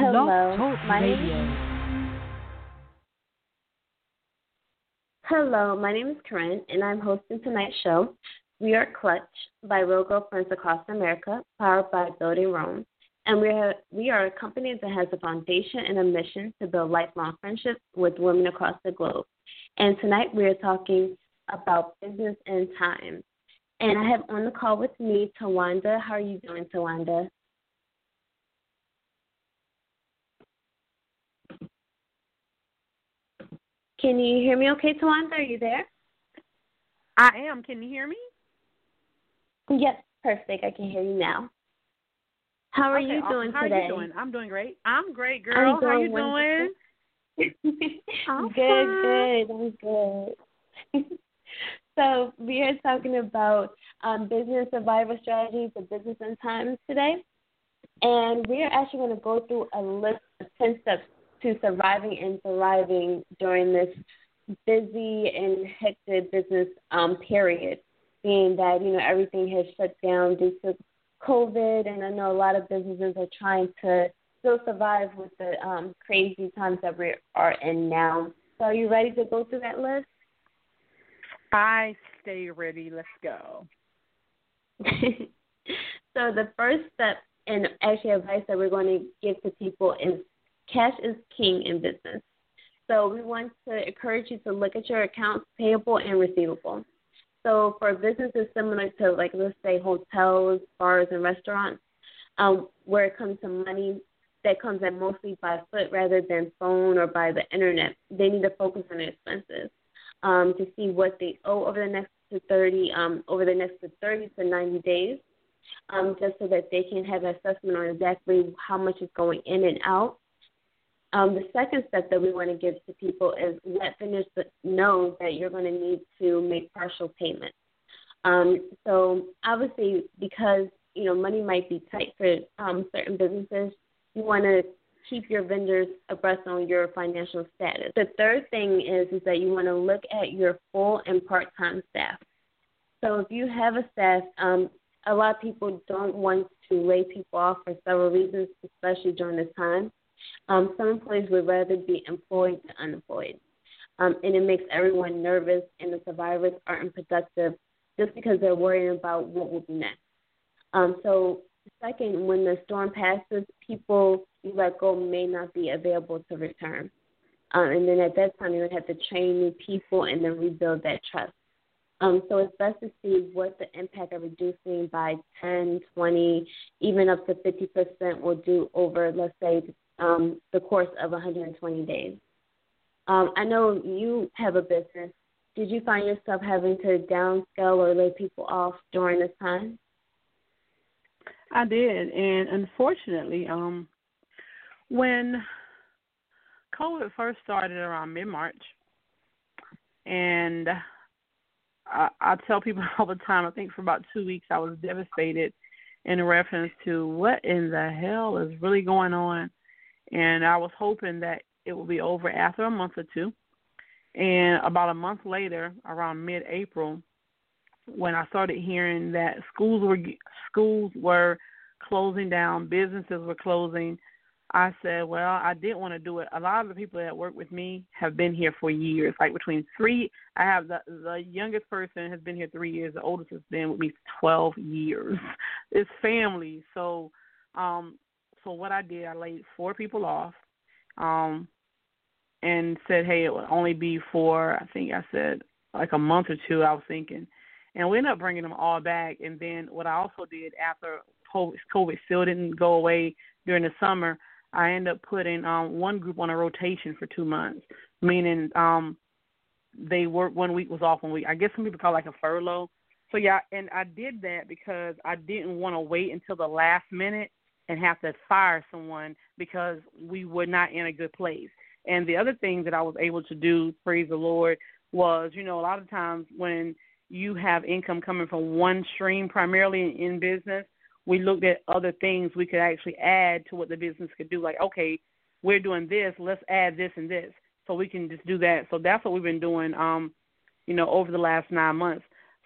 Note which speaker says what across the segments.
Speaker 1: Hello,
Speaker 2: my name. Hello, my name is Corinne, and I'm hosting tonight's show. We are Clutch by Real Girlfriends Across America, powered by Building Rome. And we are, we are a company that has a foundation and a mission to build lifelong friendships with women across the globe. And tonight we are talking about business and time. And I have on the call with me Tawanda. How are you doing, Tawanda? Can you hear me okay, Tawanda? Are you there?
Speaker 3: I am. Can you hear me?
Speaker 2: Yes, perfect. I can hear you now. How are
Speaker 3: okay,
Speaker 2: you doing
Speaker 3: how
Speaker 2: today?
Speaker 3: How are you doing? I'm doing great. I'm great, girl.
Speaker 2: I'm
Speaker 3: how are you
Speaker 2: doing
Speaker 3: doing?
Speaker 2: I'm good, good. I'm good. so we are talking about um, business survival strategies of business and times today. And we are actually going to go through a list of 10 steps to surviving and thriving during this busy and hectic business um, period, being that, you know, everything has shut down due to COVID, and I know a lot of businesses are trying to still survive with the um, crazy times that we are in now. So, are you ready to go through that list?
Speaker 3: I stay ready. Let's go.
Speaker 2: so, the first step, and actually advice that we're going to give to people is cash is king in business. So, we want to encourage you to look at your accounts payable and receivable. So for businesses similar to like let's say hotels, bars, and restaurants, um, where it comes to money that comes in mostly by foot rather than phone or by the internet, they need to focus on their expenses um, to see what they owe over the next to 30 um, over the next to 30 to 90 days, um, just so that they can have an assessment on exactly how much is going in and out um, the second step that we want to give to people is let vendors know that you're going to need to make partial payments. Um, so obviously, because you know money might be tight for um, certain businesses, you want to keep your vendors abreast on your financial status. The third thing is is that you want to look at your full and part-time staff. So if you have a staff, um, a lot of people don't want to lay people off for several reasons, especially during this time. Um, some employees would rather be employed than unemployed. Um, and it makes everyone nervous, and the survivors aren't productive just because they're worrying about what will be next. Um, so, second, when the storm passes, people you let go may not be available to return. Um, and then at that time, you would have to train new people and then rebuild that trust. Um, so it's best to see what the impact of reducing by 10, 20, even up to 50% will do over, let's say, um, the course of 120 days. Um, I know you have a business. Did you find yourself having to downscale or lay people off during this time?
Speaker 3: I did, and unfortunately, um, when COVID first started around mid March, and I, I tell people all the time, I think for about two weeks I was devastated in reference to what in the hell is really going on and I was hoping that it would be over after a month or two. And about a month later, around mid-April, when I started hearing that schools were schools were closing down, businesses were closing, I said, well, I didn't want to do it. A lot of the people that work with me have been here for years, like between three. I have the the youngest person has been here three years. The oldest has been with me twelve years. It's family, so um so what I did, I laid four people off, um, and said, hey, it would only be for I think I said like a month or two. I was thinking, and we ended up bringing them all back. And then what I also did after COVID still didn't go away during the summer, I ended up putting um, one group on a rotation for two months, meaning um, they work one week was off one week. I guess some people call it like a furlough. So yeah, and I did that because I didn't want to wait until the last minute and have to fire someone because we were not in a good place. And the other thing that I was able to do, praise the Lord, was you know a lot of times when you have income coming from one stream, primarily in business, we looked at other things we could actually add to what the business could do. Like, okay, we're doing this, let's add this and this, so we can just do that. So that's what we've been doing, um, you know, over the last nine months,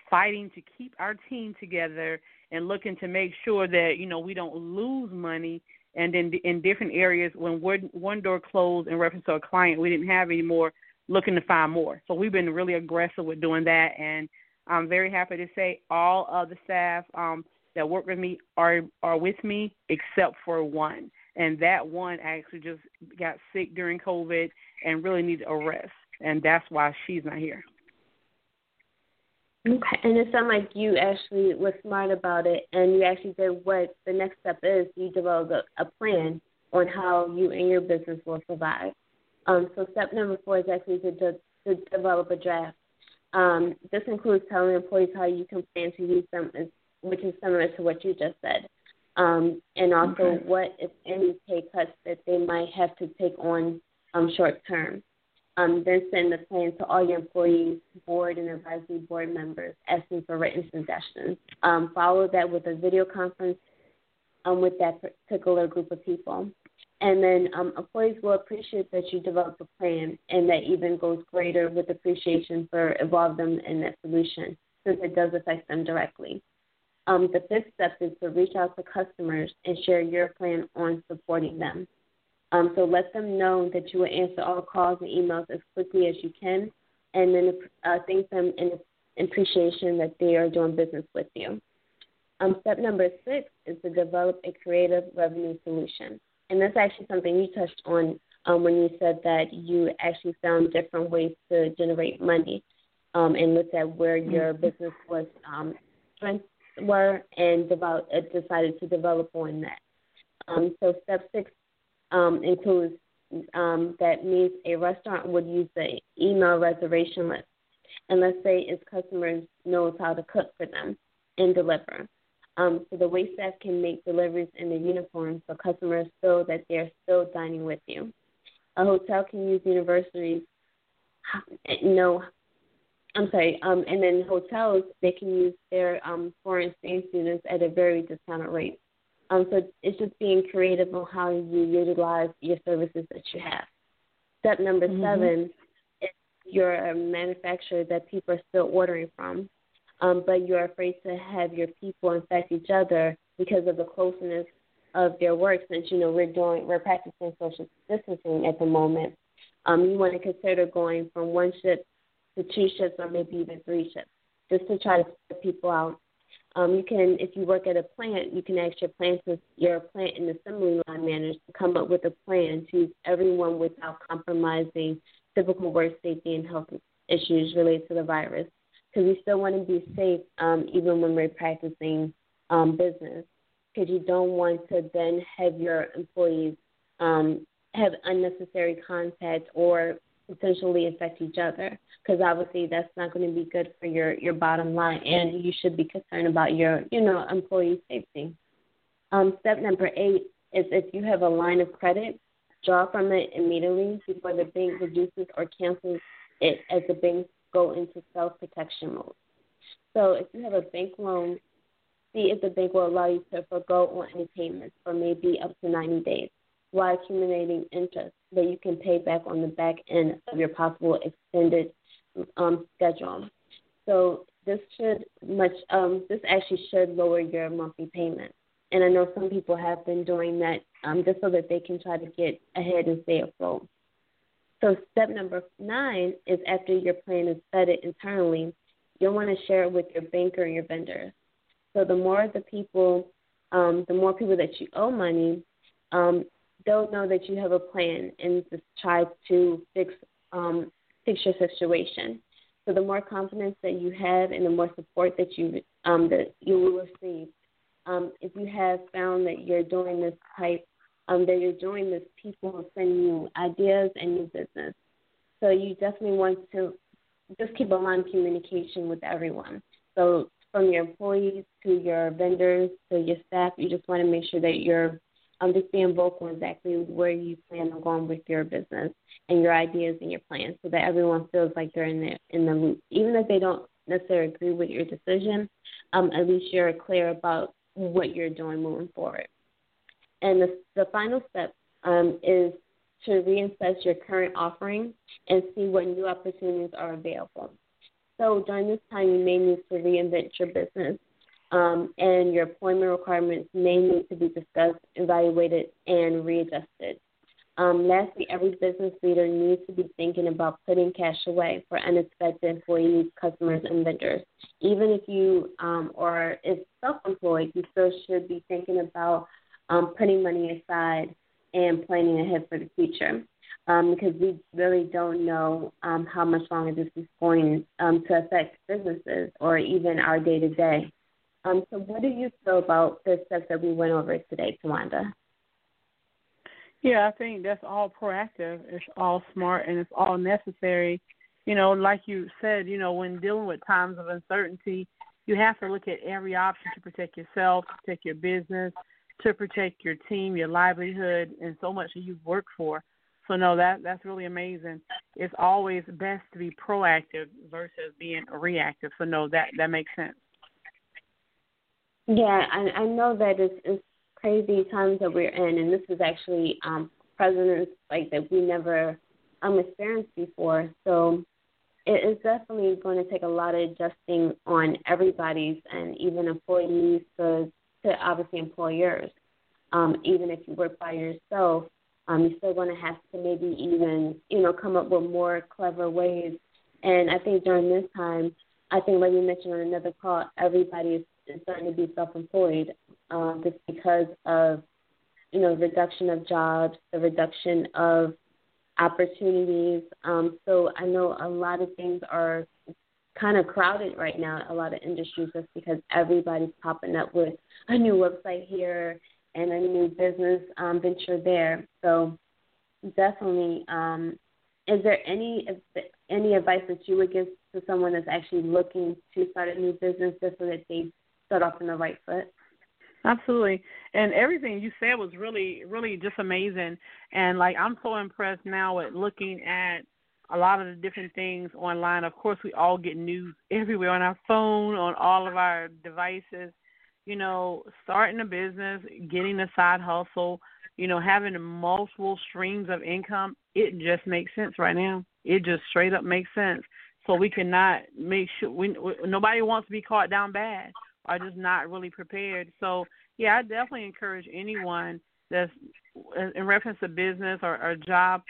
Speaker 3: fighting to keep our team together and looking to make sure that you know we don't lose money. And then in different areas when one one door closed in reference to a client we didn't have anymore looking to find more. So we've been really aggressive with doing that. And i'm very happy to say all of the staff um that work with me are are with me except for one. And that one actually just got sick during covid and really needed a rest. And that's why she's not here
Speaker 2: Okay, and it sounds like you actually were smart about it, and you actually did what the next step is. You developed a, a plan on how you and your business will survive. Um, so step number four is actually to, de- to develop a draft. Um, this includes telling employees how you can plan to use them, which is similar to what you just said, um, and also okay. what, if any, pay cuts that they might have to take on um, short term. Um, then send the plan to all your employees, board, and advisory board members asking for written suggestions. Um, follow that with a video conference um, with that particular group of people. And then um, employees will appreciate that you develop a plan, and that even goes greater with appreciation for involving them in that solution, since it does affect them directly. Um, the fifth step is to reach out to customers and share your plan on supporting them. Um, so let them know that you will answer all calls and emails as quickly as you can, and then uh, thank them in appreciation that they are doing business with you. Um, step number six is to develop a creative revenue solution. And that's actually something you touched on um, when you said that you actually found different ways to generate money um, and looked at where your mm-hmm. business was um, strengths were and develop, uh, decided to develop on that. Um, so step six um, includes um, that means a restaurant would use the email reservation list, and let's say its customers knows how to cook for them and deliver. Um, so the wait staff can make deliveries in the uniform so customers feel that they're still dining with you. A hotel can use universities, know, I'm sorry, um, and then hotels they can use their um, foreign exchange students at a very discounted rate. Um, so it's just being creative on how you utilize your services that you have. Step number mm-hmm. seven is you're a manufacturer that people are still ordering from, um, but you're afraid to have your people infect each other because of the closeness of their work. Since you know we're doing we're practicing social distancing at the moment, um, you want to consider going from one shift to two shifts or maybe even three shifts, just to try to spread people out um, you can, if you work at a plant, you can ask your plant your plant and assembly line managers to come up with a plan to everyone without compromising typical work safety and health issues related to the virus. Because we still want to be safe um, even when we're practicing um, business. Because you don't want to then have your employees um, have unnecessary contact or potentially affect each other because obviously that's not going to be good for your your bottom line and you should be concerned about your you know employee safety. Um, step number eight is if you have a line of credit draw from it immediately before the bank reduces or cancels it as the banks go into self protection mode. So if you have a bank loan see if the bank will allow you to forego on any payments for maybe up to 90 days while accumulating interest that you can pay back on the back end of your possible extended um, schedule. So this should much um, this actually should lower your monthly payment. And I know some people have been doing that um, just so that they can try to get ahead and stay afloat. So step number nine is after your plan is vetted internally, you'll want to share it with your banker and your vendors. So the more the people, um, the more people that you owe money, um, they'll know that you have a plan and just try to fix um, fix your situation. So the more confidence that you have and the more support that you um, that you will receive. Um, if you have found that you're doing this type, um, that you're doing this, people will send you ideas and new business. So you definitely want to just keep a line of communication with everyone. So from your employees to your vendors to your staff, you just want to make sure that you're being vocal exactly where you plan on going with your business and your ideas and your plans so that everyone feels like they're in the in the loop. Even if they don't necessarily agree with your decision, um, at least you're clear about what you're doing moving forward. And the, the final step um, is to reassess your current offering and see what new opportunities are available. So during this time, you may need to reinvent your business um, and your employment requirements may need to be discussed, evaluated, and readjusted. Um, lastly, every business leader needs to be thinking about putting cash away for unexpected employees, customers, and vendors. Even if you um, are self-employed, you still should be thinking about um, putting money aside and planning ahead for the future. Um, because we really don't know um, how much longer this is going um, to affect businesses or even our day to day. Um, so, what do you feel about the steps that we went over today, Tawanda?
Speaker 3: Yeah, I think that's all proactive. It's all smart and it's all necessary. You know, like you said, you know, when dealing with times of uncertainty, you have to look at every option to protect yourself, protect your business, to protect your team, your livelihood, and so much that you've worked for. So no, that that's really amazing. It's always best to be proactive versus being reactive. So no, that that makes sense.
Speaker 2: Yeah, I I know that it's it's crazy times that we're in, and this is actually um, presidents like that we never um, experienced before. So it is definitely going to take a lot of adjusting on everybody's and even employees to, to obviously employers. Um, even if you work by yourself, um, you're still going to have to maybe even you know come up with more clever ways. And I think during this time, I think like you mentioned on another call, everybody is, is starting to be self-employed um, just because of you know reduction of jobs, the reduction of opportunities. Um, so I know a lot of things are kind of crowded right now. A lot of industries just because everybody's popping up with a new website here and a new business um, venture there. So definitely, um, is there any any advice that you would give to someone that's actually looking to start a new business just so that they start off the right foot?
Speaker 3: Absolutely. And everything you said was really, really just amazing. And like I'm so impressed now at looking at a lot of the different things online. Of course, we all get news everywhere on our phone, on all of our devices. You know, starting a business, getting a side hustle, you know, having multiple streams of income, it just makes sense right now. It just straight up makes sense. So we cannot make sure we nobody wants to be caught down bad are just not really prepared. So yeah, I definitely encourage anyone that's in reference to business or, or job,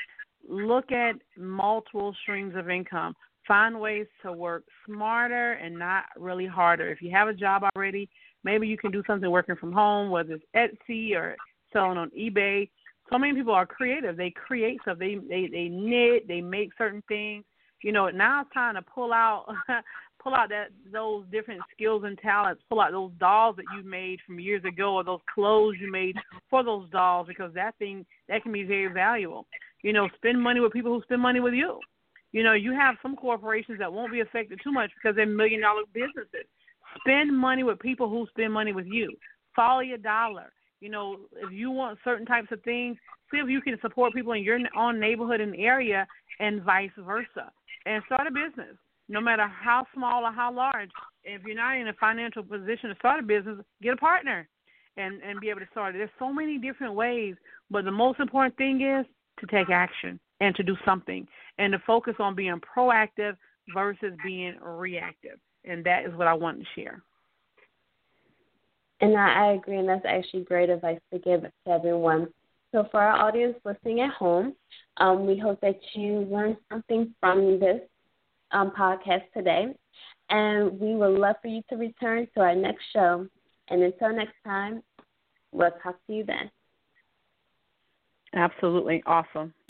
Speaker 3: look at multiple streams of income. Find ways to work smarter and not really harder. If you have a job already, maybe you can do something working from home, whether it's Etsy or selling on eBay. So many people are creative. They create stuff. They they they knit. They make certain things. You know, now it's time to pull out pull out that those different skills and talents, pull out those dolls that you made from years ago or those clothes you made for those dolls because that thing that can be very valuable. You know, spend money with people who spend money with you. You know, you have some corporations that won't be affected too much because they're million dollar businesses. Spend money with people who spend money with you. Follow your dollar. You know, if you want certain types of things, see if you can support people in your own neighborhood and area and vice versa. And start a business no matter how small or how large. If you're not in a financial position to start a business, get a partner and and be able to start it. There's so many different ways, but the most important thing is to take action and to do something and to focus on being proactive versus being reactive. And that is what I want to share.
Speaker 2: And I, agree, and that's actually great advice to give to everyone. So, for our audience listening at home, um, we hope that you learned something from this um, podcast today. And we would love for you to return to our next show. And until next time, we'll talk to you then.
Speaker 3: Absolutely. Awesome.